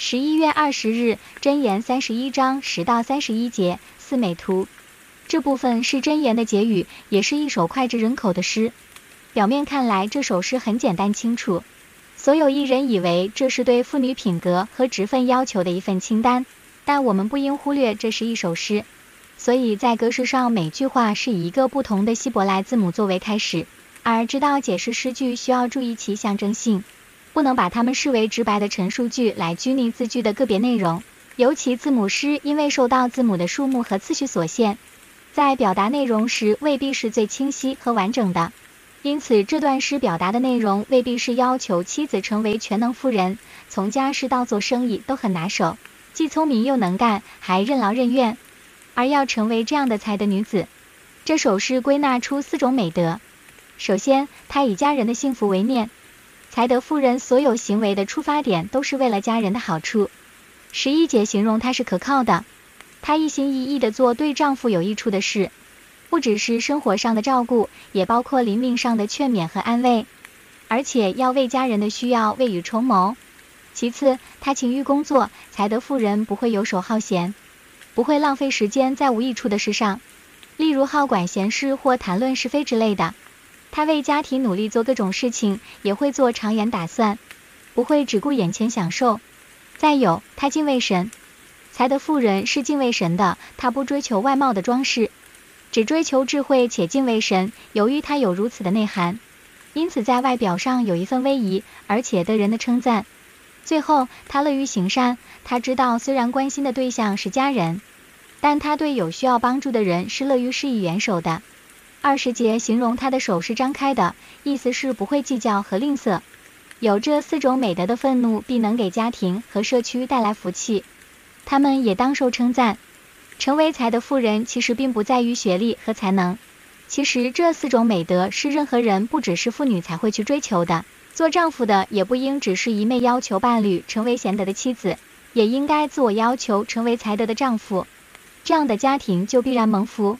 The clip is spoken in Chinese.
十一月二十日，箴言三十一章十到三十一节，四美图。这部分是箴言的结语，也是一首脍炙人口的诗。表面看来，这首诗很简单清楚，所有艺人以为这是对妇女品格和职分要求的一份清单，但我们不应忽略，这是一首诗。所以在格式上，每句话是以一个不同的希伯来字母作为开始，而知道解释诗句需要注意其象征性，不能把它们视为直白的陈述句来拘泥字句的个别内容。尤其字母诗因为受到字母的数目和次序所限，在表达内容时未必是最清晰和完整的。因此，这段诗表达的内容未必是要求妻子成为全能妇人，从家事到做生意都很拿手，既聪明又能干，还任劳任怨。而要成为这样的才德女子，这首诗归纳出四种美德。首先，她以家人的幸福为念，才德妇人所有行为的出发点都是为了家人的好处。十一姐形容她是可靠的，她一心一意地做对丈夫有益处的事，不只是生活上的照顾，也包括灵命上的劝勉和安慰，而且要为家人的需要未雨绸缪。其次，她勤于工作，才德妇人不会游手好闲。不会浪费时间在无益处的事上，例如好管闲事或谈论是非之类的。他为家庭努力做各种事情，也会做长远打算，不会只顾眼前享受。再有，他敬畏神，才德妇人是敬畏神的，她不追求外貌的装饰，只追求智慧且敬畏神。由于她有如此的内涵，因此在外表上有一份威仪，而且得人的称赞。最后，她乐于行善，他知道虽然关心的对象是家人。但他对有需要帮助的人是乐于施以援手的。二十节形容他的手是张开的，意思是不会计较和吝啬。有这四种美德的愤怒，必能给家庭和社区带来福气。他们也当受称赞。成为才的富人，其实并不在于学历和才能。其实这四种美德是任何人，不只是妇女才会去追求的。做丈夫的也不应只是一味要求伴侣成为贤德的妻子，也应该自我要求成为才德的丈夫。这样的家庭就必然蒙福。